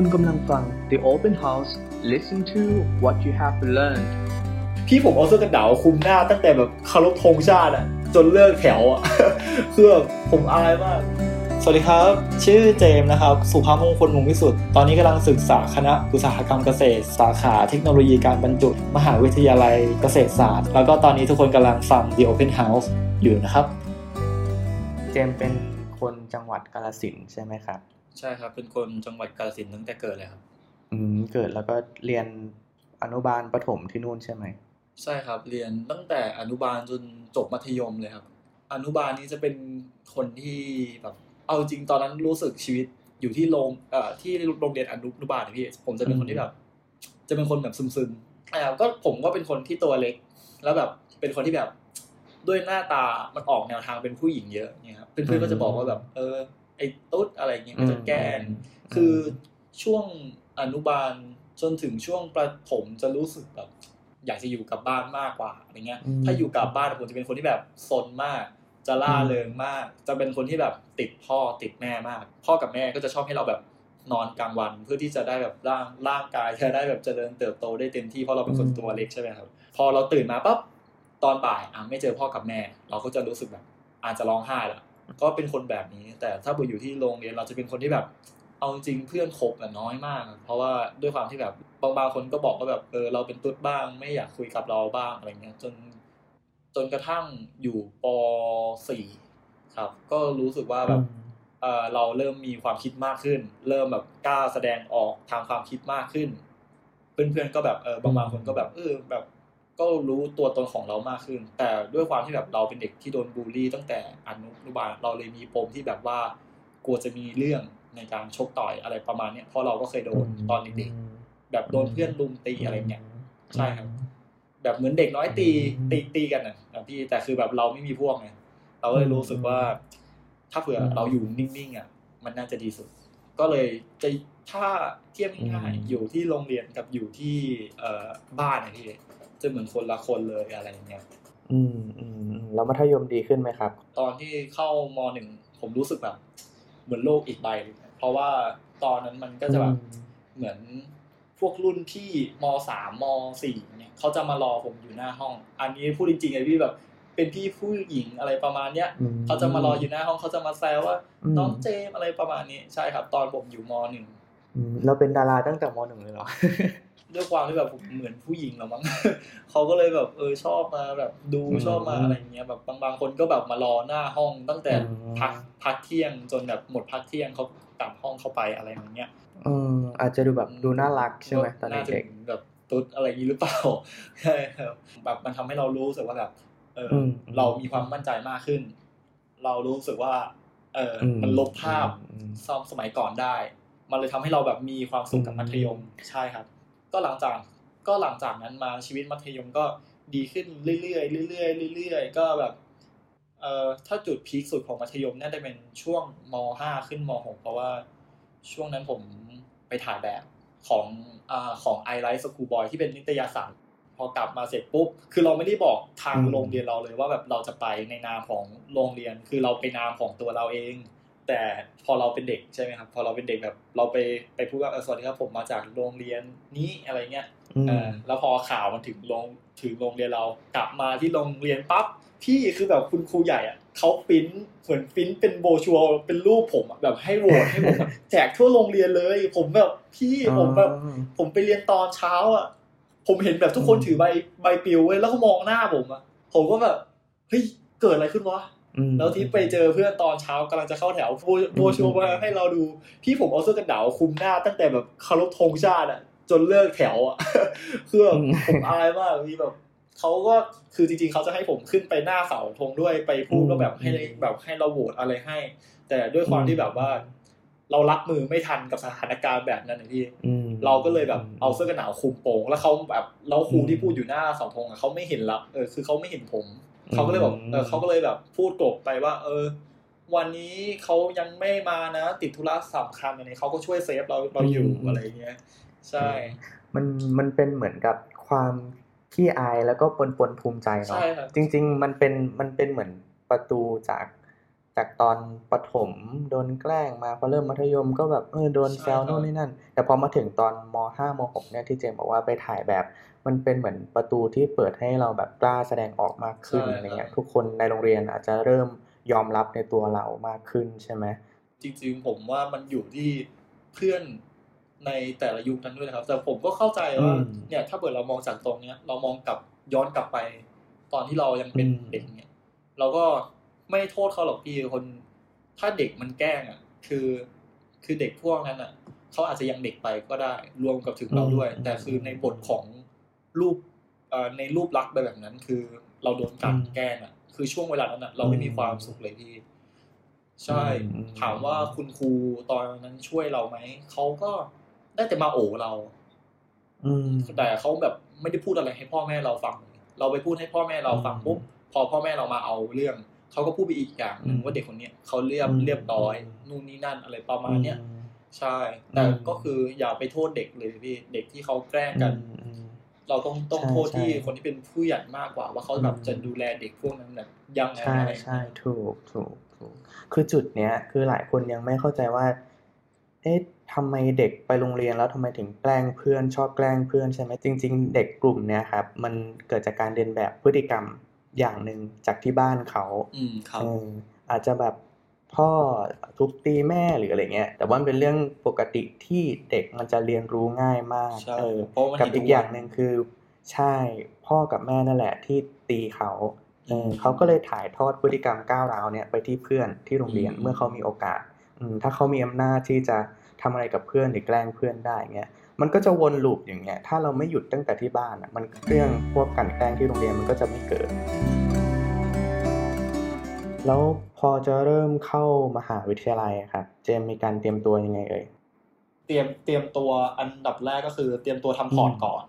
คุณกำลังฟัง The Open House Listen to what you have learned พี่ผมเอาเสื้อกันหนาวคลุมหน้าตั้งแต่แบบเคารพธงชาติอะจนเลิกแถวอะคือแบบผมอายมาก สวัสดีครับ ชื่อเจมส์นะครับ สุภาพมงคลมงวิสุทธิ์ตอนนี้กำลังศึกษาคณะอุตสาหกรรมเกษตร สาขาเทคโนโลยีการบรรจุมหาวิทยาลัยเกษตรศาสตร์ แล้วก็ตอนนี้ทุกคนกำลังฟัง The Open House อยู่นะครับ เจมส์เป็นคนจังหวัดกาฬสินธุ์ใช่ไหมครับ ใช่ครับ เป็นคนจังหวัดกาฬสินธุ์ตั้งแต่เกิดเลยครับ อืมเกิดแล้วก็เรียนอนุบาลประถมที่นู่นใช่ไหม ใช่ครับ เรียนตั้งแต่อนุบาลจนจบมัธยมเลยครับ อนุบาลนี้จะเป็นคนที่แบบเอาจริงตอนนั้นรู้สึกชีวิตอยู่ที่โรงเอ่อที่โรงเรียนอนุบาลนะพี่ผมจะเป็นคนที่แบบ จะเป็นคนแบบซึมๆอ่าก็ผมก็เป็นคนที่ตัวเล็ก แล้วแบบเป็นคนที่แบบด้วยหน้าตามันออกแนวทางเป็นผู้หญิงเยอะเนี่ยครับเพื่อนๆก็จะบอกว่าแบบ เออ ไอ้ตุ๊ดอะไรเงี้ยก็จะแกล้งคือช่วงอนุบาลจนถึงช่วงประถมจะรู้สึกแบบอยากจะอยู่กับบ้านมากกว่าอะไรเงี้ยอืมถ้าอยู่กับบ้านผมจะเป็นคนที่แบบซนมาก จะล่าอืมเริงมาก จะเป็นคนที่แบบติดพ่อติดแม่มาก พ่อกับแม่ก็จะชอบให้เราแบบนอนกลางวันเพื่อที่จะได้แบบร่างร่างกายจะได้แบบเจริญเติบโตได้เต็มที่เพราะเราเป็นคนตัวเล็กใช่ไหมครับ พอเราตื่นมาปั๊บตอนบ่ายอะไม่เจอพ่อกับแม่ เราก็จะรู้สึกแบบอาจจะร้องไห้ละ ก็เป็นคนแบบนี้ แต่ถ้าไปอยู่ที่โรงเรียนเราจะเป็นคนที่แบบ เอาจริงๆเพื่อนคบอะน้อยมากอะเพราะว่าด้วยความที่แบบบางบางคนก็บอกว่าแบบเออเราเป็นตุ๊ดบ้าง ไม่อยากคุยกับเราบ้างอะไรเงี้ยจนจนกระทั่งอยู่ป .4 ครับ ก็รู้สึกว่าแบบเออเราเริ่มมีความคิดมากขึ้น เริ่มแบบกล้าแสดงออกทางความคิดมากขึ้น เพื่อนๆก็แบบเออบางบางคนก็แบบเออแบบ ก็รู้ตัวตนของเรามากขึ้น แต่ด้วยความที่แบบเราเป็นเด็กที่โดนบูลลี่ ตั้งแต่อนุบาลเราเลยมีปมที่แบบว่ากลัวจะมีเรื่องในการชกต่อยอะไรประมาณเนี้ยเพราะเราก็เคยโดนตอนเด็กๆแบบโดนเพื่อนลุมตีอะไรเงี้ยใช่ครับ แบบเหมือนเด็กน้อยตีอืมตีตีกันนะอะพี่แต่คือแบบเราไม่มีพวกไงเราก็เลยรู้สึกว่า ถ้าเผื่ออืมเราอยู่นิ่งๆอะมันน่าจะดีสุด ก็เลยจะถ้าเทียบง่ายอืมๆอยู่ที่โรงเรียนกับอยู่ที่เอ่อบ้านนะพี่ จะเหมือนคนละคนเลยอะไรอย่างเงี้ยอืมอืมอืมแล้วมัธยมดีขึ้นไหมครับ ตอนที่เข้ามหนึ่งผมรู้สึกแบบ เหมือนโลกอีกใบหนึ่งเพราะว่าตอนนั้นมันก็จะแบบเหมือนพวกรุ่นพี่มสามมสี่เนี่ยเขาจะมารอผมอยู่หน้าห้อง อันนี้พูดจริงๆเลยพี่แบบเป็นพี่ผู้หญิงอะไรประมาณเนี้ยอืมเขาจะมารออยู่หน้าห้องเขาจะมาแซวว่าอืมน้องเจมส์อะไรประมาณนี้ใช่ครับ ตอนผมอยู่มหนึ่งอืมเราเป็นดาราตั้งแต่มหนึ่งเลยเหรอ ด้วยความที่แบบผมเหมือนผู้หญิงแล้วมั้งเขาก็เลยแบบเออชอบมาแบบดูอืมชอบมาอะไรอย่างเงี้ยแบบบางบางคนก็แบบมารอหน้าห้องตั้งแต่อืมพักพักเที่ยงจนแบบหมดพักเที่ยงเขากลับห้องเข้าไปอะไรอย่างเงี้ยเอออาจจะดูแบบดูน่ารักใช่ไหมตอนน่าจะเด็กแบบตุ๊ดอะไรอย่างนี้หรือเปล่าใช่ครับแบบมันทำให้เรารู้สึกว่าแบบเอออมเรามีความมั่นใจมากขึ้น เรารู้สึกว่า เอออมมันลบภาพอืมซ่อมสมัยก่อนได้ มันเลยทำให้เราแบบมีความสุขกับอืมมัธยมใช่ครับ ก็หลังจากก็หลังจากนั้นมาชีวิตมัธยมก็ดีขึ้นเรื่อยๆเรื่อยๆเรื่อยๆก็แบบเอ่อถ้าจุดพีคสุดของมัธยมน่าจะเป็นช่วงม .5 ขึ้นม .6 เพราะว่าช่วงนั้นผมไปถ่ายแบบของอ่าของ i l i ์ e School Boy ที่เป็นนิตยสารพอกลับมาเสร็จปุ๊บ คือเราไม่ได้บอกทางอืมโรงเรียนเราเลยว่าแบบเราจะไปในนามของโรงเรียน คือเราไปนามของตัวเราเอง แต่พอเราเป็นเด็กใช่ไหมครับพอเราเป็นเด็กแบบเราไปไปพูดว่าเออสวัสดีครับผมมาจากโรงเรียนนี้อะไรเงี้ยอืมเออแล้วพอข่าวมันถึงโรงถึงโรงเรียนเรากลับมาที่โรงเรียนปั๊บพี่คือแบบคุณครูใหญ่อะเขาปริ้นเหมือนปริ้นเป็นโบชัวร์เป็นรูปผมอะแบบให้โหวตให้ผมอะแจกทั่วโรงเรียนเลย ผมแบบพี่ผมแบบอ๋อผมไปเรียนตอนเช้าอะผมเห็นแบบทุกคนอืมถือใบใบปลิวเว้ยแล้วเขามองหน้าผมอะผมก็แบบเฮ้ยเกิดอะไรขึ้นวะอืม แล้วที่ไปเจอเพื่อนตอนเช้ากำลังจะเข้าแถวโบโบชัวร์มาให้เราดู พี่ผมเอาเสื้อกันหนาวคลุมหน้าตั้งแต่แบบเคารพธงชาติอะ จนเลิกแถวอะคือแบบผมอายมากพี่แบบเขาก็คือจริงๆเขาจะให้ผมขึ้นไปหน้าเสาธงด้วยไปพูดว่าแบบให้แบบให้เราโหวตอะไรให้ แต่ด้วยความที่แบบว่า เรารับมือไม่ทันกับสถานการณ์แบบนั้นนะพี่อืมเราก็เลยแบบเอาเสื้อกันหนาวคลุมโปงแล้วเขาแบบแล้วครูที่พูดอยู่หน้าเสาธงอะเขาไม่เห็นละเออคือเขาไม่เห็นผม เขาก็เลยบอกเออเขาก็เลยแบบพูดกลบไปว่า เออ วันนี้เขายังไม่มานะ ติดธุระสำคัญอะไรเขาก็ช่วยเซฟเราเราอยู่อะไรอย่างเงี้ยใช่ มันมันเป็นเหมือนกับความขี้อายแล้วก็ปนปนภูมิใจเนาะใช่ครับจริง ๆ มันเป็นมันเป็นเหมือนประตูจากจากตอนประถมโดนแกล้งมาพอเริ่มมัธยมก็แบบเออโดนแซวใช่ครับโน่นนี่นั่น แต่พอมาถึงตอนมห้ามหกเนี่ยที่เจมบอกว่าไปถ่ายแบบ มันเป็นเหมือนประตูที่เปิดให้เราแบบกล้าแสดงออกมากขึ้นใช่อะไรเงี้ยครับทุกคนในโรงเรียนอาจจะเริ่มยอมรับในตัวเรามากขึ้นใช่ไหมจริงๆ ผมว่ามันอยู่ที่เพื่อนในแต่ละยุคนั้นด้วยนะครับ แต่ผมก็เข้าใจว่าอืมเนี่ยถ้าเกิดเรามองจากตรงเนี้ย เรามองกลับย้อนกลับไป ตอนที่เรายังเป็นอืมเด็กเนี่ย เราก็ไม่โทษเขาหรอกพี่คน ถ้าเด็กมันแกล้งอะ คือคือเด็กพวกนั้นอะเขาอาจจะยังเด็กไปก็ได้ รวมกับถึงเราด้วย แต่คือในบทของ รูปเอ่อในรูปลักษณ์แบบนั้น คือเราโดนกลันแกล้งอะ คือช่วงเวลานั้นอะเราไม่มีความสุขเลยพี่ ใช่อืมถามว่าคุณครูตอนนั้นช่วยเราไหม เขาก็ได้แต่มาโอบเรา อืมแต่เขาแบบไม่ได้พูดอะไรให้พ่อแม่เราฟัง เราไปพูดให้พ่อแม่เราฟังอืมปุ๊บพอพ่อแม่เรามาเอาเรื่องเขาก็พูดไปอีกอย่างหนึ่งอืมว่าเด็กคนเนี้ยเขาเรียบอืมเรียบร้อยนู่นนี่นั่นอะไรประมาณเนี้ยอืมใช่ แต่อืมก็คืออย่าไปโทษเด็กเลยพี่ เด็กที่เขาแกล้งกันอืมอืม เราต้องต้องใช่โทษที่ใช่คนที่เป็นผู้ใหญ่มากกว่า ว่าเขาแบบอืมจะดูแลเด็กพวกนั้นแบบยังไงใช่อะไรอย่างใช่เงี้ยถูกถูกถูกคือจุดเนี้ย คือหลายคนยังไม่เข้าใจว่า เอ๊ะทำไมเด็กไปโรงเรียนแล้วทำไมถึงแกล้งเพื่อนชอบแกล้งเพื่อนใช่ไหมจริง ๆ เด็กกลุ่มเนี้ยครับ มันเกิดจากการเรียนแบบพฤติกรรมอย่างหนึ่งจากที่บ้านเขาอืมครับเอออาจจะแบบ พ่อทุบตีแม่หรืออะไรเงี้ยแต่ว่ามันเป็นเรื่องปกติที่เด็กมันจะเรียนรู้ง่ายมากใช่เออเพราะมันกับเห็นอีกทุกอย่างวันหนึ่งคือ ใช่พ่อกับแม่นั่นแหละที่ตีเขาเอออืมเขาก็เลยถ่ายทอดพฤติกรรมก้าวร้าวเนี่ยไปที่เพื่อนที่โรงเรียนอืมเมื่อเขามีโอกาสอืมถ้าเขามีอำนาจที่จะทำอะไรกับเพื่อนหรือแกล้งเพื่อนได้เงี้ยมันก็จะวนลูปอย่างเงี้ยถ้าเราไม่หยุดตั้งแต่ที่บ้านอะมันเรื่องพวกกลันแกล้งที่โรงเรียนมันก็จะไม่เกิด แล้วพอจะเริ่มเข้ามหาวิทยาลัยอะครับเจมมีการเตรียมตัวยังไงเอ่ยเตรียมเตรียมตัวอันดับแรกก็คือเตรียมตัวทำพอร์ตอืมก่อน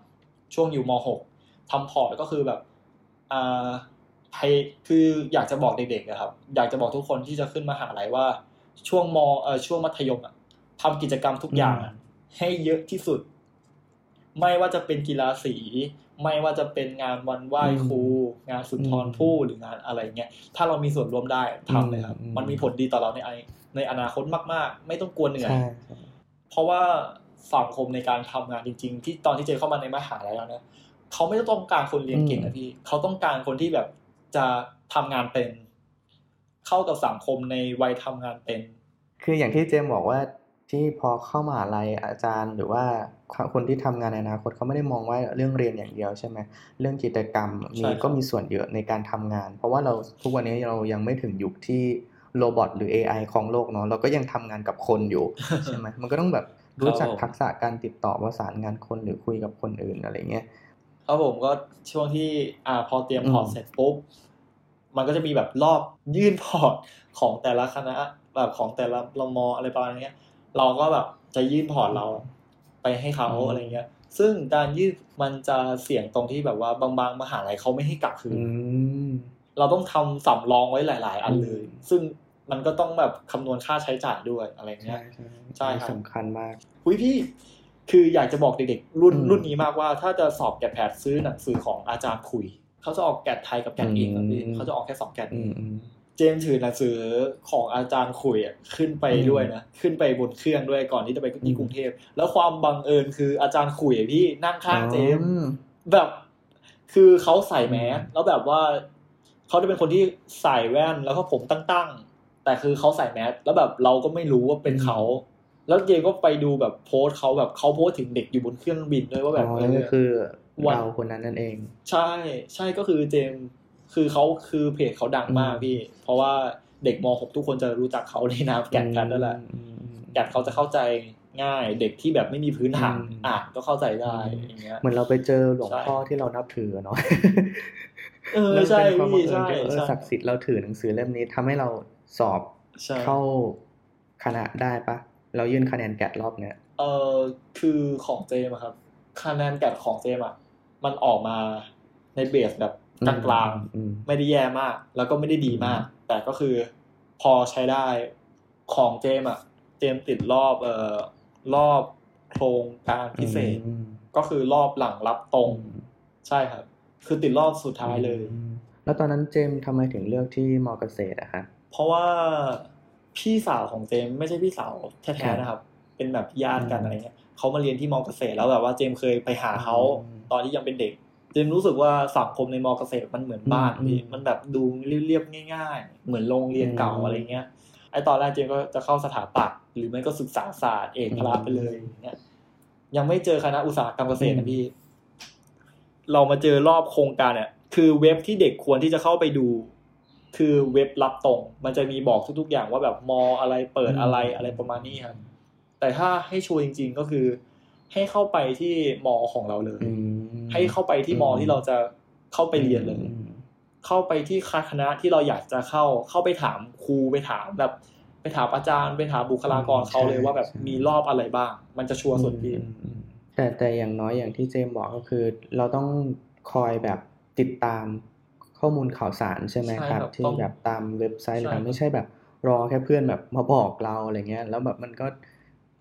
ช่วงอยู่ม .6 ทำพอร์ตก็คือแบบอ่าพยคืออยากจะบอกเด็กๆอะครับ อยากจะบอกทุกคนที่จะขึ้นมหาลัยว่า ช่วงมเอ่อช่วงมัธยมอะทำกิจกรรมทุกอย่างอะให้เยอะที่สุด ไม่ว่าจะเป็นกีฬาสี ไม่ว่าจะเป็นงานวันไหว้ครู งานสุนทรภู่หรืองานอะไรเงี้ยถ้าเรามีส่วนร่วมได้ทำเลยครับอืมมันมีผลดีต่อเราในไอในอนาคตมาก ๆ ไม่ต้องกลัวเหนื่อยใช่เพราะว่าสังคมในการทำงานจริง ๆ ที่ตอนที่เจเข้ามาในมหาลัยแล้วเนี่ยเขาไม่ได้ต้องการคนเรียนเก่งนะพี่เขาต้องการคนที่แบบจะทำงานเป็น เข้ากับสังคมในวัยทำงานเป็น คืออย่างที่เจมบอกว่า ที่พอเข้ามหาลัยอาจารย์ หรือว่าคนที่ทำงานในอนาคตเขาไม่ได้มองว่าเรื่องเรียนอย่างเดียวใช่ไหมเรื่องกิจกรรมใช่มีครับก็มีส่วนเยอะในการทำงาน เพราะว่าเราทุกวันนี้เรายังไม่ถึงยุคที่robot หรือ AI ของโลกเนาะเราก็ยังทำงานกับคนอยู่ใช่ไหมมันก็ต้องแบบรู้จักครับผมทักษะการติดต่อประสานงานคนหรือคุยกับคนอื่นอะไรเงี้ยครับผมก็ช่วงที่อ่าพอเตรียม port อืมเสร็จปุ๊บมันก็จะมีแบบรอบยื่น port ของแต่ละคณะแบบของแต่ละละมออะไรประมาณเนี้ย เราก็แบบจะยื่น port เราไปให้เขาอะไรเงี้ย ซึ่งการยื่นมันจะเสี่ยงตรงที่แบบว่าบางบางๆมหาลัยเขาไม่ให้กลับคืนอืมเราต้องทำสำรองไว้หลาย ๆ อันเลยอืมซึ่งมันก็ต้องแบบคำนวณค่าใช้จ่ายด้วยอะไรเงี้ใช่ยใช่ใช่ครับสำคัญมากคุยพี่คืออยากจะบอกเด็กๆรุ่นอืมรุ่นนี้มากว่า ถ้าจะสอบแกดแพดซื้อหนังสือของอาจารย์คุย เขาจะออกแกดไทยกับแกดอังกฤษครับพี่อืมเขาจะออกแค่สองแกดอืนี้มอืมเจมส์ถือหนังสือของอาจารย์คุยอะขึ้นไปอืมด้วยนะ ขึ้นไปบนเครื่องด้วยก่อนที่จะไปอืที่มกรุงเทพแล้วความบังเอิญคืออาจารย์คุยอะพี่นั่งข้างเจมส์อืมแบบ คือเขาใส่แมสแล้วแบบว่าเขาจะเป็นคนที่ใส่แว่นแล้วก็ผมตั้งๆ แต่คือเขาใส่แมสแล้วแบบเราก็ไม่รู้ว่าเป็นเขาแล้วเจก็ไปดูแบบโพสต์เขาแบบเขาโพสต์ถึงเด็กอยู่บนเครื่องบินด้วยว่าแบบอ๋อเอนั่นก็อคือวันเราคนนั้นนั่นเอง ใช่ ใช่ก็คือเจมส์ คือเขาคือเพจเขาดังมากอืมพี่ เพราะว่าเด็กม .6 ทุกคนจะรู้จักเขาในนามแกดกันนั่นแหละอืมอืมแกดเขาจะเข้าใจง่ายเด็กที่แบบไม่มีพื้นฐานอืมอ่านก็เข้าใจได้อืมอย่างเงี้ยเหมือนเราไปเจอหลวงใช่พ่อที่เรานับถือเนาะเออแล้วใช่เป็นความบัพี่งเอิญใช่ที่เออใช่ศักดิ์สิทธิ์เราถือหนังสือเล่มนี้ทำให้เราสอบใช่เข้าคณะได้ปะเรายื่นคะแนนแกดรอบเนี้ยเออคือของเจมอะครับคะแนนแกดของเจมอะมันออกมาในเบสแบบ กลางอืมๆไม่ได้แย่มาก แล้วก็ไม่ได้ดีมาก แต่ก็คือพอใช้ได้ของเจมอะเจมติดรอบเอ่อรอบโครงการพิเศษอืมก็คือรอบหลังรับตรง ใช่ครับ คือติดรอบสุดท้ายเลยอืมแล้วตอนนั้นเจมส์ทำไมถึงเลือกที่มอเกษตรอะคะเพราะว่าพี่สาวของเจมส์ไม่ใช่พี่สาวแท้ๆนะครับ เป็นแบบญาติกันอืมอะไรเงี้ยเขามาเรียนที่มอเกษตรแล้วแบบว่าเจมส์เคยไปหาเขาอืมตอนที่ยังเป็นเด็กเจมส์รู้สึกว่าสังคมในมอเกษตรมันเหมือนบ้านอืมพี่อืมมันแบบดูเรียบๆง่าย ๆ เหมือนโรงเรียนเก่าอืมอะไรเงี้ยไอตอนแรกเจมส์ก็จะเข้าสถาปัตย์หรือไม่ก็ศึกษาศาสตร์เอกพละไปเลยอย่างเงี้ยยังไม่เจอคณะอุตสาหกรรมเกษตรนะพี่ เรามาเจอรอบโครงการเนี่ยคือเว็บที่เด็กควรที่จะเข้าไปดู คือเว็บรับตรง มันจะมีบอกทุกๆอย่างว่าแบบมออะไรเปิดอะไรอืมอะไรประมาณนี้ครับแต่ถ้าให้ชัวร์จริง ๆก็คือ ให้เข้าไปที่มอของเราเลยอืม ให้เข้าไปที่มอที่เราจะเข้าไปเรียนเลยอืมเข้าไปที่คณะที่เราอยากจะเข้า เข้าไปถามครูไปถามแบบไปถามอาจารย์ไปถามบุคลากรเขาเลยว่าแบบมีรอบอะไรบ้าง มันจะชัวร์สุดพี่อืมอืมแต่แต่อย่างน้อยอย่างที่เจมส์บอกก็คือ เราต้องคอยแบบติดตามข้อมูลข่าวสารใช่ไหมใช่ครับครับ ที่ต้องแบบตามเว็บไซต์หรือใช่อะไรครับไม่ใช่แบบรอแค่เพื่อนแบบมาบอกเราอะไรเงี้ย แล้วแบบมันก็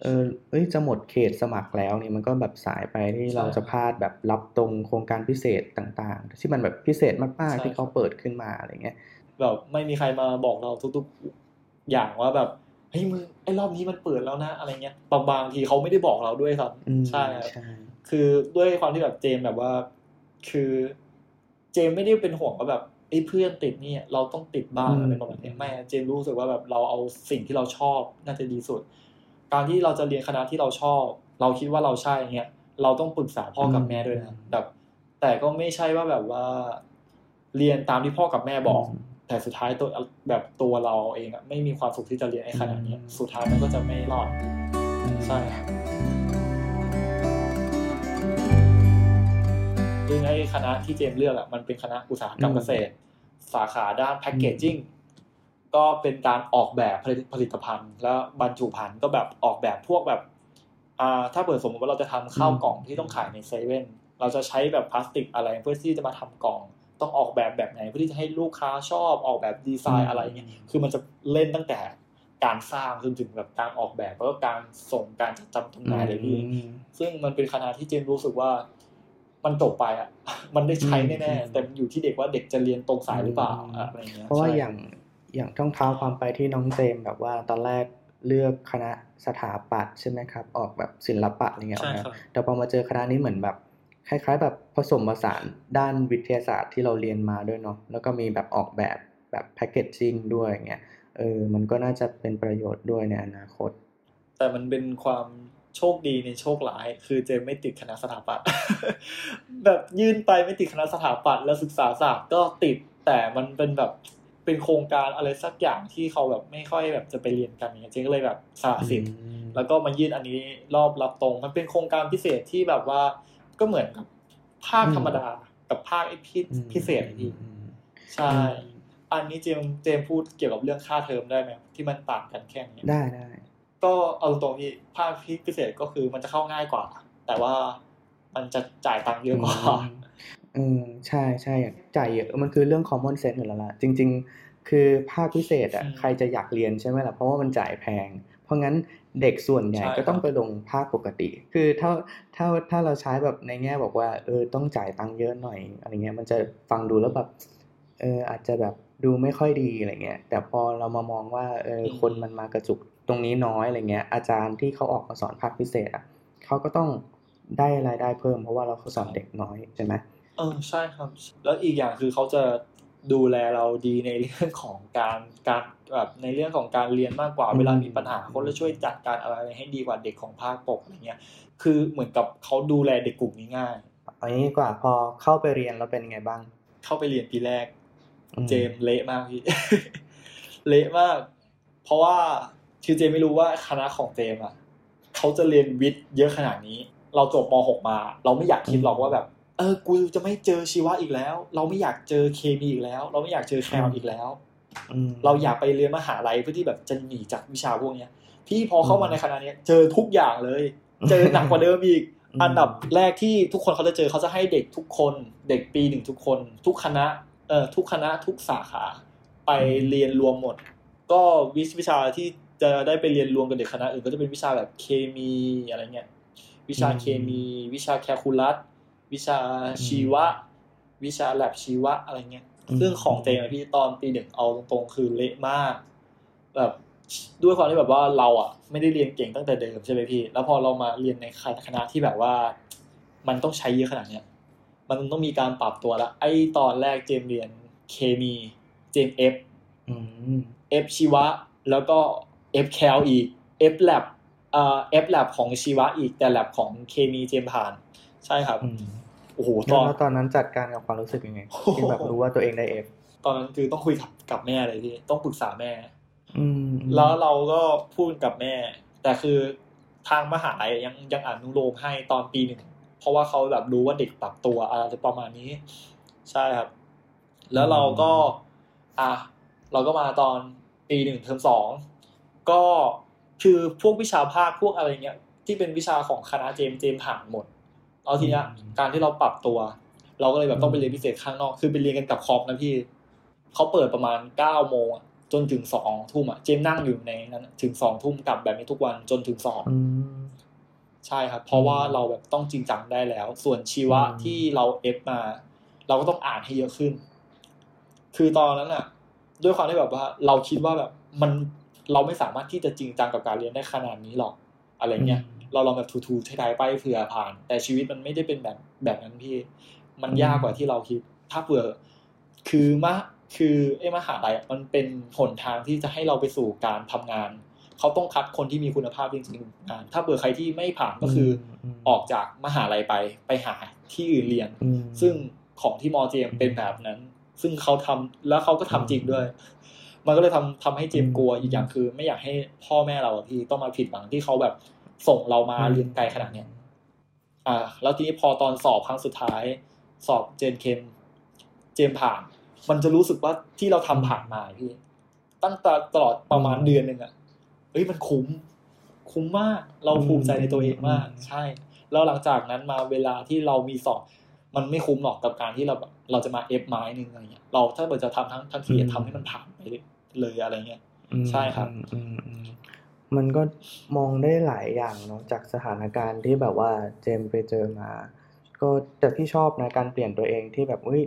เออเอ้ยจะหมดเขตสมัครแล้วนี่มันก็แบบสายไปที่เราจะพลาดแบบรับตรงโครงการพิเศษต่างๆ ที่มันแบบพิเศษมากๆที่เขาเปิดขึ้นมาอะไรเงี้ยแบบไม่มีใครมาบอกเราทุกๆอย่างว่าแบบเฮ้ยมึงไอ้รอบนี้มันเปิดแล้วนะอะไรเงี้ยบางบางทีเขาไม่ได้บอกเราด้วยซ้อืมำใช่ครับใช่คือด้วยความที่แบบเจมส์แบบว่า คือเจมส์ไม่ได้เป็นห่วงว่าแบบไอ้ยเพื่อนติดเนี่ยเราต้องติดบ้างอะไรประมาณเนี้ยไม่อะเจมส์รู้สึกว่าแบบเราเอาสิ่งที่เราชอบน่าจะดีสุด การที่เราจะเรียนคณะที่เราชอบ เราคิดว่าเราใช่เงี้ยเราต้องปรึกษาพ่อกับแม่ด้วยนะแบบ แต่ก็ไม่ใช่ว่าแบบว่า เรียนตามที่พ่อกับแม่บอกอืมแต่สุดท้ายตัวแบบตัวเราเองอะไม่มีความสุขที่จะเรียนไอ้ขนาดนี้ยสุดท้ายมันก็จะไม่รอดใช่ครับซึ่งไอ้คณะที่เจมส์เลือกอะมันเป็นคณะอุตสาหกรรมอืมเกษตร สาขาด้านแพคเกจจิ้ง ก็เป็นการออกแบบผลิตผลิตภัณฑ์ แล้วบรรจุภัณฑ์ก็แบบออกแบบพวกแบบอ่าถ้าเปิดสมมติว่าเราจะทำข้าวกล่องที่ต้องขายในเซเว่นเราจะใช้แบบพลาสติกอะไรเพื่อที่จะมาทำกล่อง ต้องออกแบบแบบไหนเพื่อที่จะให้ลูกค้าชอบออกแบบดีไซน์อะไรเงี้ยคือมันจะเล่นตั้งแต่การสร้างจนถึงแบบการออกแบบแล้วก็การส่งการจัดจำจำหน่ายเลยพี่อืมซึ่งมันเป็นคณะที่เจนรู้สึกว่ามันจบไปอะ มันได้ใช้แน่อืมๆแต่มันอยู่ที่เด็กว่าเด็กจะเรียนตรงสายหรือเปล่าอะไรเงี้ยเพราะว่าใช่อย่าง อย่างต้องเท้าความไปที่น้องเจมส์แบบว่าตอนแรกเลือกคณะสถาปัตย์ใช่ไหมครับ ออกแบบศิลปะอะไรเงี้ยใช่ออกครัแบบบแต่พอมาเจอคณะนี้เหมือนแบบคล้ายๆ แบบผสมผสานด้านวิทยาศาสตร์ที่เราเรียนมาด้วยเนาะแล้วก็มีแบบออกแบบแบบแพคเกจจิ้งด้วยอย่างเงี้ยเออมันก็น่าจะเป็นประโยชน์ด้วยในอนาคต แต่มันเป็นความโชคดีในโชคร้าย คือเจมไม่ติดคณะสถาปัตย์แบบยื่นไปไม่ติดคณะสถาปัตย์แล้วศึกษาศาสตร์ก็ติดแต่มันเป็นแบบ เป็นโครงการอะไรสักอย่างที่เขาแบบไม่ค่อยแบบจะไปเรียนกันอย่างเงี้ยเจมก็เลยแบบสละสิทธิ์แล้วก็มายื่นอันนี้รอบรับตรง มันเป็นโครงการพิเศษที่แบบว่าก็เหมือนกับภาคอืมธรรมดากับภาคไอ้พิอืมพิเศษอะพี่อืมใช่ อันนี้เจมส์เจมส์พูดเกี่ยวกับเรื่องค่าเทอมได้ไหมที่มันต่างกันแค่นี้ได้ได้ก็เอาตรงๆที่ภาคพิเศษก็คือมันจะเข้าง่ายกว่า แต่ว่ามันจะจ่ายตังค์เยอะกว่าเออใช่ ใช่อย่างจ่ายเยอะมันคือเรื่อง common sense อยู่แล้วล่ะ จริง ๆ คือภาคพิเศษอะอืมใครจะอยากเรียนใช่ไหมล่ะ เพราะว่ามันจ่ายแพง เพราะงั้นเด็กส่วนใหญ่ใช่ก็ต้องครับ ไปลงภาคปกติ คือถ้าถ้าถ้าเราใช้แบบในแง่บอกว่า เออ ต้องจ่ายตังค์เยอะหน่อยอะไรเงี้ย มันจะฟังดูแล้วแบบ เออ อาจจะแบบดูไม่ค่อยดีอะไรเงี้ย แต่พอเรามามองว่า เออคนมันมากระจุกตรงนี้น้อยอะไรเงี้ย อาจารย์ที่เขาออกมาสอนภาคพิเศษอะ เขาก็ต้องได้รายได้เพิ่ม เพราะว่าเราเขาสอนเด็กน้อยใช่ไหม เออใช่ครับ แล้วอีกอย่างคือเขาจะดูแลเราดีในเรื่องของการการแบบในเรื่องของการเรียนมากกว่าอืมเวลามีปัญหาเขาจะช่วยจัดการอะไรให้ดีกว่าเด็กของภาคปกอะไรเงี้ยคือเหมือนกับเขาดูแลเด็กกลุ่มนี้ง่ายเอางี้ดีกว่าพอเข้าไปเรียนแล้วเป็นไงบ้าง เข้าไปเรียนปีแรกอืมเจมส์เละมากพี่เละมาก เพราะว่าคือเจมส์ไม่รู้ว่าคณะของเจมส์อะเขาจะเรียนวิทย์เยอะขนาดนี้ เราจบม .6 มา เราไม่อยากคิดหรอกว่าแบบ เออกูจะไม่เจอชีวะอีกแล้ว เราไม่อยากเจอเคมีอีกแล้ว เราไม่อยากเจอแคลอีกแล้วอืมเราอยากไปเรียนมหาลัยเพื่อที่แบบจะหนีจากวิชาพวกเนี้ย พี่พอเข้ามาในคณะเนี้ย เจอทุกอย่างเลย เจอหนักกว่าเดิมอีกอืมอันดับแรกที่ทุกคนเขาจะเจอเขาจะให้เด็กทุกคน เด็กปีหนึ่งทุกคน ทุกคณะเอ่อทุกคณะทุกสาขา ไปเรียนรวมหมด ก็วิชวิชาที่จะได้ไปเรียนรวมกับเด็กคณะอื่นก็จะเป็นวิชาแบบเคมีอะไรเงี้ยวิชาเคมี วิชาแคลคูลัส วิชาชีวะ วิชาแลบชีวะอะไรเงี้ยซึ่งของเจมส์อะพี่ตอนปีหนึ่งเอาตรงๆคือเละมาก แบบด้วยความที่แบบว่าเราอะ ไม่ได้เรียนเก่งตั้งแต่เดิมใช่ไหมพี่ แล้วพอเรามาเรียนในคณะที่แบบว่า มันต้องใช้เยอะขนาดเนี้ยมันต้องมีการปรับตัวละไอ้ตอนแรกเจมส์เรียนเคมีเจมส์ F อืม F ชีวะ แล้วก็ F cal อีก F lab อ่า F lab ของชีวะอีกแต่แลบของเคมีเจมส์ผ่าน ใช่ครับอืมโอ้โหตแล้อวนแล้วตอนนั้นจัดการกับความรู้สึกยังไงที่แบบรู้ว่าตัวเองได้เอฟตอนนั้นคือต้องคุยกับกับแม่เลยพี่ต้องปรึกษาแม่ อืมแล้วเราก็พูดกับแม่ แต่คือทางมหาลัยยังยังอนุโลมให้ตอนปีหนึ่งเพราะว่าเขาแบบรู้ว่าเด็กปรับตัวอะไรประมาณนี้ ใช่ครับ แล้วเราก็ อะเราก็มาตอนปีหนึ่งเทอมสองก็คือพวกวิชาภาคพวกอะไรเงี้ย ที่เป็นวิชาของคณะเจมส์เจมส์ผ่านหมด แล้วทีเนี้ยการที่เราปรับตัว เราก็เลยแบบต้องไปเรียนพิเศษข้างนอก คือไปเรียนกันกับคอมนะพี่เขาเปิดประมาณเก้าโมงอะจนถึงสองทุ่มอะเจมส์นั่งอยู่ในนั้นอะถึงสองทุ่มกลับแบบนี้ทุกวันจนถึงสองอืมใช่ครับ เพราะว่าเราแบบต้องจริงจังได้แล้ว ส่วนชีวะอืมที่เราเอฟมา เราก็ต้องอ่านให้เยอะขึ้น คือตอนนั้นอะ ด้วยความที่แบบว่า เราคิดว่าแบบมันเราไม่สามารถที่จะจริงจังกับการเรียนได้ขนาดนี้หรอก อะไรเงี้ย เราลองแบบทูๆท้ายๆไปเผื่อผ่าน แต่ชีวิตมันไม่ได้เป็นแบบแบบนั้นพี่ มันยากกว่าที่เราคิด ถ้าเผื่อคือมะคือไอ้มหาลัยอะมันเป็นหนทางที่จะให้เราไปสู่การทำงาน เขาต้องคัดคนที่มีคุณภาพจริงๆงานถ้าเผื่อใครที่ไม่ผ่านก็คืออมออกจากมหาลัยไปไปหาที่อื่นเรียนอืมซึ่งของที่มอเจมเป็นแบบนั้น ซึ่งเขาทำแล้วเขาก็ทำจริงด้วย มันก็เลยทำทำให้เจมกลัวอีกอย่างคือ ไม่อยากให้พ่อแม่เราอะพี่ต้องมาผิดหวังที่เขาแบบ ส่งเรามาเรียนไกลขนาดเนี้ยอ่า แล้วทีนี้พอตอนสอบครั้งสุดท้าย สอบเจนเคนเจมผ่าน มันจะรู้สึกว่าที่เราทำผ่านมาพี่ ตั้งแต่ตลอดประมาณเดือนหนึ่งอะเฮ้ยมันคุ้ม คุ้มมาก เราภูมิใจในตัวเองมาก ใช่ แล้วหลังจากนั้นมาเวลาที่เรามีสอบ มันไม่คุ้มหรอกกับการที่เราแบบเราจะมาเอฟไม้หนึ่งอะไรเงี้ย เราถ้าเกิดจะทำทั้งทั้งทีทำให้มันผ่านไปเลยอะไรเงี้ยอืมใช่ครับอื มันก็มองได้หลายอย่างเนาะจากสถานการณ์ที่แบบว่าเจมส์ไปเจอมา ก็แต่ที่ชอบนะการเปลี่ยนตัวเองที่แบบเฮ้ย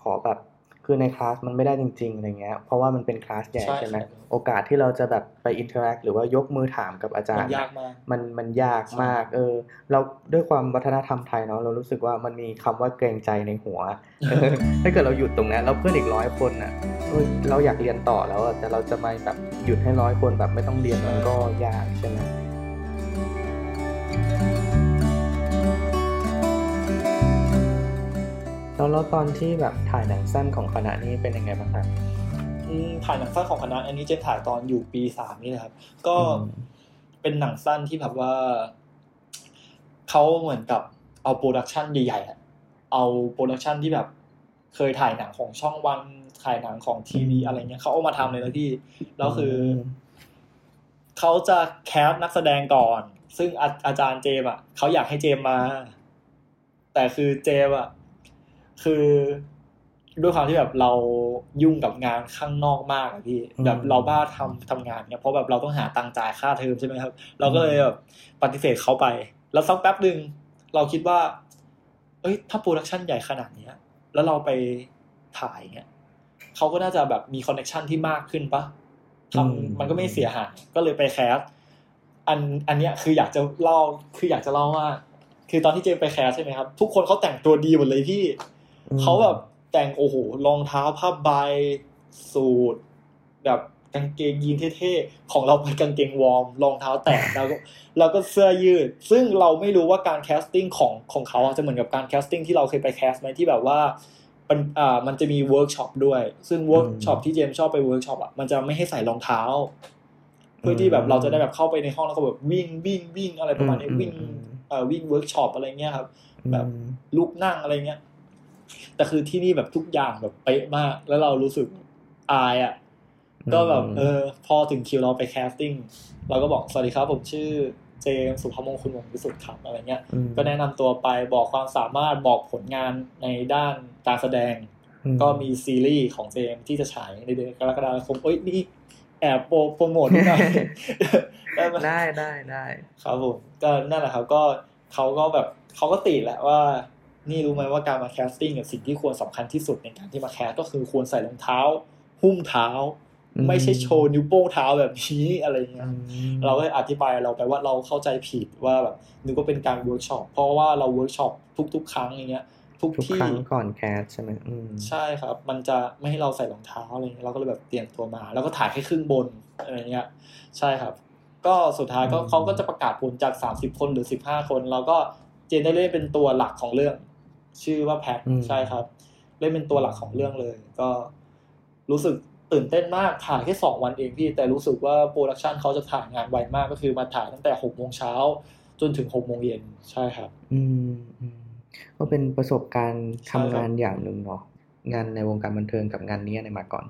ขอแบบ คือในคลาสมันไม่ได้จริงๆอะไรเงี้ยเพราะว่ามันเป็นคลาสใหญ่ใช่ใช่ไหมครับโอกาสที่เราจะแบบไป interact หรือว่ายกมือถามกับอาจารมันยากมากมันมันยากมาก เออ เราด้วยความวัฒนธรรมไทยเนาะเรารู้สึกว่ามันมีคำว่าเกรงใจในหัวเออถ้าเกิดเราหยุดตรงนั้นแล้วเพื่อนอีกร้อยคนน่ะเอ้ยเราอยากเรียนต่อแล้วอะแต่เราจะมาแบบหยุดให้ร้อยคนแบบไม่ต้องเรียนมันก็ยากใช่ไหม แล้วแล้วตอนที่แบบถ่ายหนังสั้นของคณะนี้เป็นยังไงบ้างครับอืมถ่ายหนังสั้นของคณะ อันนี้เจนถ่ายตอนอยู่ปีสามนี่นะครับ ก็อืมเป็นหนังสั้นที่แบบว่าเขาเหมือนกับเอา production ใหญ่ๆอะเอา production ที่แบบเคยถ่ายหนังของช่องวันถ่ายหนังของทีวีอะไรเงี้ยเขาเอามาทำเลยนะพี่ แล้วคือเขาจะ cast นักแสดงก่อน ซึ่งอาอาจารย์เจมส์อะเขาอยากให้เจมส์มา แต่คือเจมส์อะ คือด้วยความที่แบบเรายุ่งกับงานข้างนอกมากอะพี่อืมแบบเราบ้าทำทำงานเนี่ยเพราะแบบเราต้องหาตังค์จ่ายค่าเทอมใช่ไหมครับ เราก็เลยแบบปฏิเสธเขาไป แล้วสักแป๊บหนึ่งเราคิดว่า เอ้ย ถ้า production ใหญ่ขนาดเนี้ย แล้วเราไปถ่ายเงี้ยเขาก็น่าจะแบบมี connection ที่มากขึ้นปะ อืม ทำมันก็ไม่เสียหายก็เลยไป cast อันอันเนี้ยคืออยากจะเล่าคืออยากจะเล่าว่า คือตอนที่เจมส์ไป cast ใช่ไหไหมครับ ทุกคนเขาแต่งตัวดีหมดเลยพี่อืม เขาแบบแต่งโอ้โหรองเท้าผ้าใบสูทแบบกางเกงยีนเท่ๆ ของเราเป็นกางเกงวอร์มรองเท้าแตะแล้วก็แล้วก็เสื้อยืด ซึ่งเราไม่รู้ว่าการ casting ของของเขาอะจะเหมือนกับการ casting ที่เราเคยไป cast ไหมที่แบบว่ามันอ่ามันจะมีเวิร์กช็อปด้วย ซึ่งเวิร์กช็อปที่เจมส์ชอบไปเวิร์กช็อปอะมันจะไม่ให้ใส่รองเท้า เพื่อที่แบบเราจะได้แบบเข้าไปในห้องแล้วก็แบบวิ่งวิ่งวิ่งอะไรประมาณนี้อืมวิ่งอืมเอ่อวิ่งเวิร์กช็อปอะไรเงี้ยครับ แบบอืมลุกนั่งอะไรเงี้ย แต่คือที่นี่แบบทุกอย่างแบบเป๊ะมาก แล้วเรารู้สึกอายอะก็แบบเออ พอถึงคิวเราไป casting เราก็บอกสวัสดีครับผมชื่อเจมส์ศุภมงคลวงศ์วิสุทธิ์ครับอะไรเงี้ยอืมก็แนะนำตัวไปบอกความสามารถบอกผลงานในด้านการแสดงอืก็มีซีรีส์ของเจมส์ที่จะฉายในเดือนกรกฎาคมเอ้ยนี่แอบ pro promote นิดหน่อยได้ไหมได้ได้ได้ครับผมก็นั่นแหละครับก็เขาก็แบบเขาก็ติแหละว่า นี่รู้ไหมว่าการมา casting กับสิ่งที่ควรสำคัญที่สุดในการที่มา cast ก็คือควรใส่รองเท้า หุ้มเท้าอืมไม่ใช่โชว์นิ้วโป้งเท้าแบบนี้อะไรเงี้ยอืมเราก็อธิบายเราไปว่าเราเข้าใจผิดว่าแบบนึกว่าเป็นการเวิร์กช็อปเพราะว่าเราเวิร์กช็อปทุก ๆ ครั้งอย่างเงี้ยทุกทุกที่ครั้งก่อน cast ใช่ไหมอืมใช่ครับ มันจะไม่ให้เราใส่รองเท้าอะไรเงี้ยเราก็เลยแบบเตรียมตัวมา แล้วก็ถ่ายแค่ครึ่งบนอะไรเงี้ย ใช่ครับ ก็สุดท้ายก็อืมเขาก็จะประกาศผลจาก 30 คนหรือ 15 คนแล้วก็เจมส์ได้เล่นเป็นตัวหลักของเรื่อง ชื่อว่าแพ็คใช่ครับ เล่นเป็นตัวหลักของเรื่องเลย ก็รู้สึกตื่นเต้นมากถ่ายแค่สองวันเองพี่ แต่รู้สึกว่า production เขาจะถ่ายงานไวมากก็คือมาถ่ายตั้งแต่หกโมงเช้าจนถึงหกโมงเย็นใช่ครับ อืมอืมก็เป็นประสบการณ์ใช่ครับทำงานอย่างหนึ่งเนาะงานในวงการบันเทิงกับงานนี้อะไรมาก่อน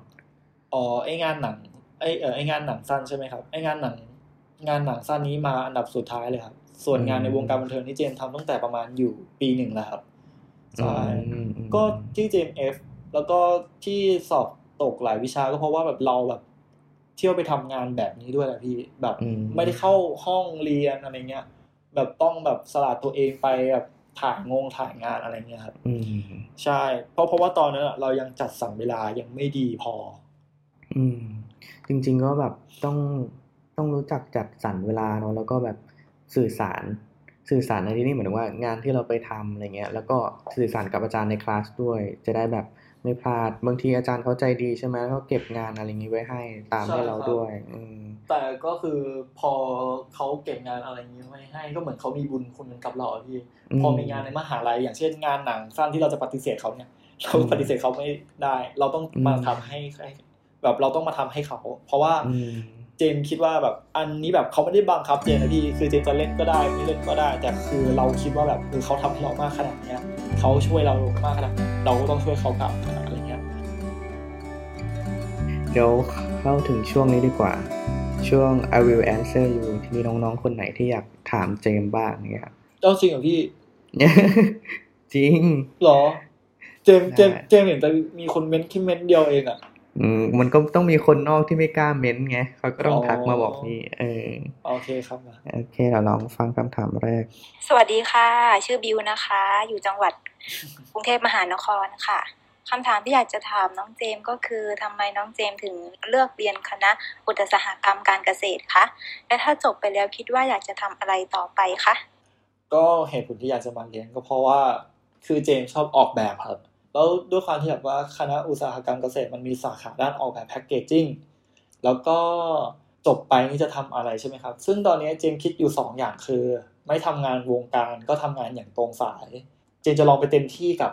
อ๋อไองานหนังไอเออไองานหนังสั้นใช่ไหมครับไองานหนังงานหนังสั้นนี้มาอันดับสุดท้ายเลยครับ ส่วนงานในวงการบันเทิงที่เจมส์ทำตั้งแต่ประมาณอยู่ปีหนึ่งแล้วครับ ใช่อืมอืมก็ที่เจมเอฟแล้วก็ที่สอบตกหลายวิชาก็เพราะว่าแบบเราแบบ เที่ยวไปทำงานแบบนี้ด้วยแหละพี่แบบอืมไม่ได้เข้าห้องเรียนอะไรเงี้ย แบบต้องแบบสละตัวเองไปแบบถ่ายงงถ่ายงานอะไรเงี้ยครับอืมใช่ เพราะเพราะว่าตอนนั้นอะเรายังจัดสรรเวลายังไม่ดีพอ อืม จริง ๆก็แบบต้องต้องรู้จักจัดสรรเวลาเนาะแล้วก็แบบสื่อสาร สื่อสารในที่นี่เหมือนว่างานที่เราไปทำอะไรเงี้ยแล้วก็สื่อสารกับอาจารย์ในคลาสด้วย จะได้แบบไม่พลาดบางทีอาจารย์เขาใจดีใช่ไหมแล้วเขาเก็บงานอะไรอย่างนี้ไว้ให้ตามใช่ให้เราครับด้วย อืมแต่ก็คือพอเขาเก็บงานอะไรอย่างนี้ไว้ให้ ก็เหมือนเขามีบุญคุณกับเราอะพี่อืมพอมีงานในมหาลัยอย่างเช่นงานหนังสั้นที่เราจะปฏิเสธเขาเนี่ยเราปฏิเสธเขาไม่ได้ เราต้องมาทำให้ให้แบบเราต้องมาทำให้เขา เพราะว่าอืม เจมส์คิดว่าแบบอันนี้แบบเขาไม่ได้บังคับเจมส์นะพี่คือเจมส์จะเล่นก็ได้ไม่เล่นก็ได้ แต่คือเราคิดว่าแบบคือเขาทำให้เรามากขนาดเนี้ยเขาช่วยเรามากขนาดเนี้ยเราก็ต้องช่วยเขากลับอะไรเงี้ยเดี๋ยวเข้าถึงช่วงนี้ดีกว่า ช่วง I will answer you ที่มีน้องๆคนไหนที่อยากถามเจมส์บ้างเนี่ยครับเจ้าจริงเหรอพี่จริงหรอ เจมส์เจมส์ได้เจมส์เห็นแต่มีคนเม้นแค่เม้นเดียวเองอะ อืมมันก็ต้องมีคนนอกที่ไม่กล้าเม้นไงเขาก็ต้องอ๋อทักมาบอกนี่เออโอเคครับมาโอเคเราลองฟังคำถามแรก สวัสดีค่ะ ชื่อบิวนะคะ อยู่จังหวัดกรุงเทพมหานครค่ะคำถามที่อยากจะถามน้องเจมส์ก็คือทำไมน้องเจมส์ถึงเลือกเรียนคณะอุตสาหกรรมการเกษตรคะและถ้าจบไปแล้วคิดว่าอยากจะทำอะไรต่อไปคะก็เหตุผลที่อยากจะมาเรียนก็เพราะว่าคือเจมส์ชอบออกแบบครับ แล้วด้วยความที่แบบว่าคณะอุตสาหกรรมเกษตรมันมีสาขาด้านออกแบบแพคเกจจิ้งแล้วก็จบไปนี่จะทำอะไรใช่ไหมครับ ซึ่งตอนนี้เจมคิดอยู่สองอย่างคือ ไม่ทำงานวงการก็ทำงานอย่างตรงสาย เจมจะลองไปเต็มที่กับ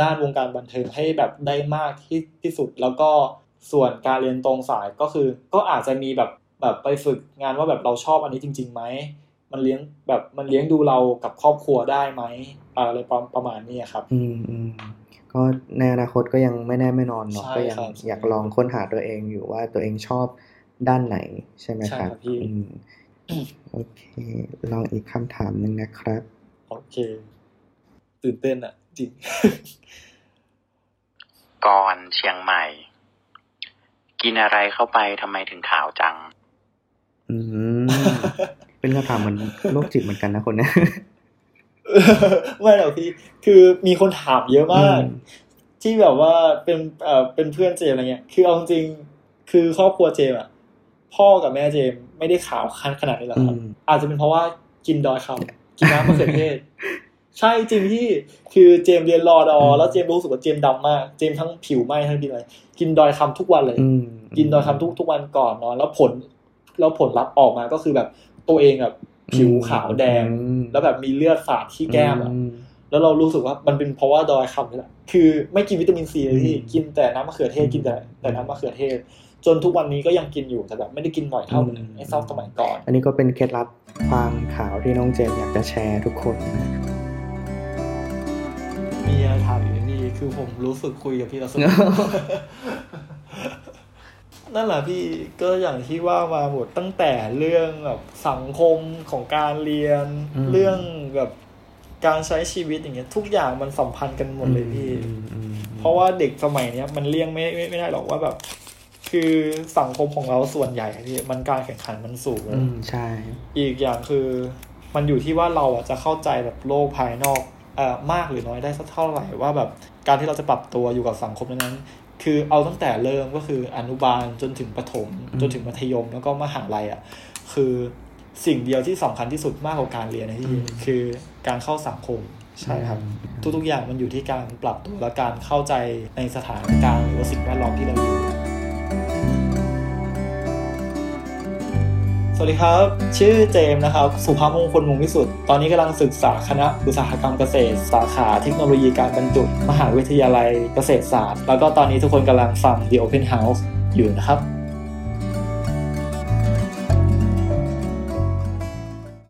ด้านวงการบันเทิงให้แบบได้มากที่ที่สุด แล้วก็ส่วนการเรียนตรงสายก็คือ ก็อาจจะมีแบบแบบไปฝึกงานว่าแบบเราชอบอันนี้จริงๆไหมมันเลี้ยงแบบมันเลี้ยงดูเรากับครอบครัวได้ไหมอะไรประประมาณนี้ครับ อืม ก็ในอนาคตก็ยังไม่แน่ไม่นอนเนาะใช่ก็ยังครับอยากลองค้นหาตัวเองอยู่ว่าตัวเองชอบด้านไหนใช่ไหมใช่ครับครับพี่อืมโอเค ลองอีกคำถามหนึ่งนะครับ โอเค ตื่นเต้นอะ จริง ก่อนเชียงใหม่ กินอะไรเข้าไปทำไมถึงขาวจัง อืม เป็นคำถามเหมือนโรคจิตเหมือนกันนะคนเนี้ย ไม่หรอกพี่คือมีคนถามเยอะมากอืมที่แบบว่าเป็นเอ่อเป็นเพื่อนเจมส์อะไรเงี้ย คือเอาจริงๆคือครอบครัวเจมส์อะพ่อกับแม่เจมส์ไม่ได้ขาวขนาดนี้หรอกครับอืมอาจจะเป็นเพราะว่ากินดอยคำกินน้ำมะเขือเทศใช่จริงพี่คือเจมส์เรียนรอดอ แล้วเจมส์รู้สึกว่าเจมส์ดำมาก เจมส์ทั้งผิวไหม้ทั้งกินอะไรกินดอยคำทุกวันเลยอืมกินดอยคำทุกทุกวันก่อนนอนแล้วผล แล้วผลลัพธ์ออกมาก็คือแบบตัวเองแบบ ผิวขาวแดงอืมแล้วแบบมีเลือดฝาดที่แก้มอะอืมแล้วเรารู้สึกว่ามันเป็นเพราะว่าดอยคำนี่แหละคือไม่กินวิตามินซีเลยพี่อืมกินแต่น้ำมะเขือเทศกินแต่แต่น้ำมะเขือเทศ จนทุกวันนี้ก็ยังกินอยู่แต่แบบไม่ได้กินบ่อยเท่าอืมไอ้เศร้าสมัยก่อน อันนี้ก็เป็นเคล็ดลับความขาวที่น้องเจมส์อยากจะแชร์ทุกคนนะมีอะไรถามอยู่นี่คือผมรู้สึกคุยกับพี่แล้วสนุก นั่นแหละพี่ก็อย่างที่ว่ามาหมดตั้งแต่เรื่องแบบสังคมของการเรียนอืมเรื่องแบบการใช้ชีวิตอย่างเงี้ย ทุกอย่างมันสัมพันธ์กันหมดเลยพี่อืมอืมเพราะว่าเด็กสมัยเนี้ยมันเลี่ยงไม่ไม่ไม่ได้หรอกว่าแบบ คือสังคมของเราส่วนใหญ่อะพี่มันการแข่งขันมันสูงอืมใช่ อีกอย่างคือ มันอยู่ที่ว่าเราอะจะเข้าใจแบบโลกภายนอกอ่อมากหรือน้อยได้สักเท่าไหร่ว่าแบบการที่เราจะปรับตัวอยู่กับสังคมนั้นๆ คือเอาตั้งแต่เริ่มก็คืออนุบาลจนถึงประถมอืมจนถึงมัธยมแล้วก็มหาลัยอะ คือสิ่งเดียวที่สำคัญที่สุดมากกว่าการเรียนนะที่คือการเข้าสังคมใช่ครับ ทุกๆอย่างมันอยู่ที่การปรับตัวและการเข้าใจในสถานการณ์หรือว่าสิ่งแวดล้อมที่เราอยู่ วัสดีครับ ชื่อเจมส์นะครับ สุภาพมงคลมุงวิสุทธ์ตอนนี้กำลังศึกษาคณะอุตสาหกรรมเกษตร สาขาเทคโนโลยีการบรรจุมหาวิทยาลัยเกษตรศาสตร์ แล้วก็ตอนนี้ทุกคนกำลังฟัง The Open House อยู่นะครับ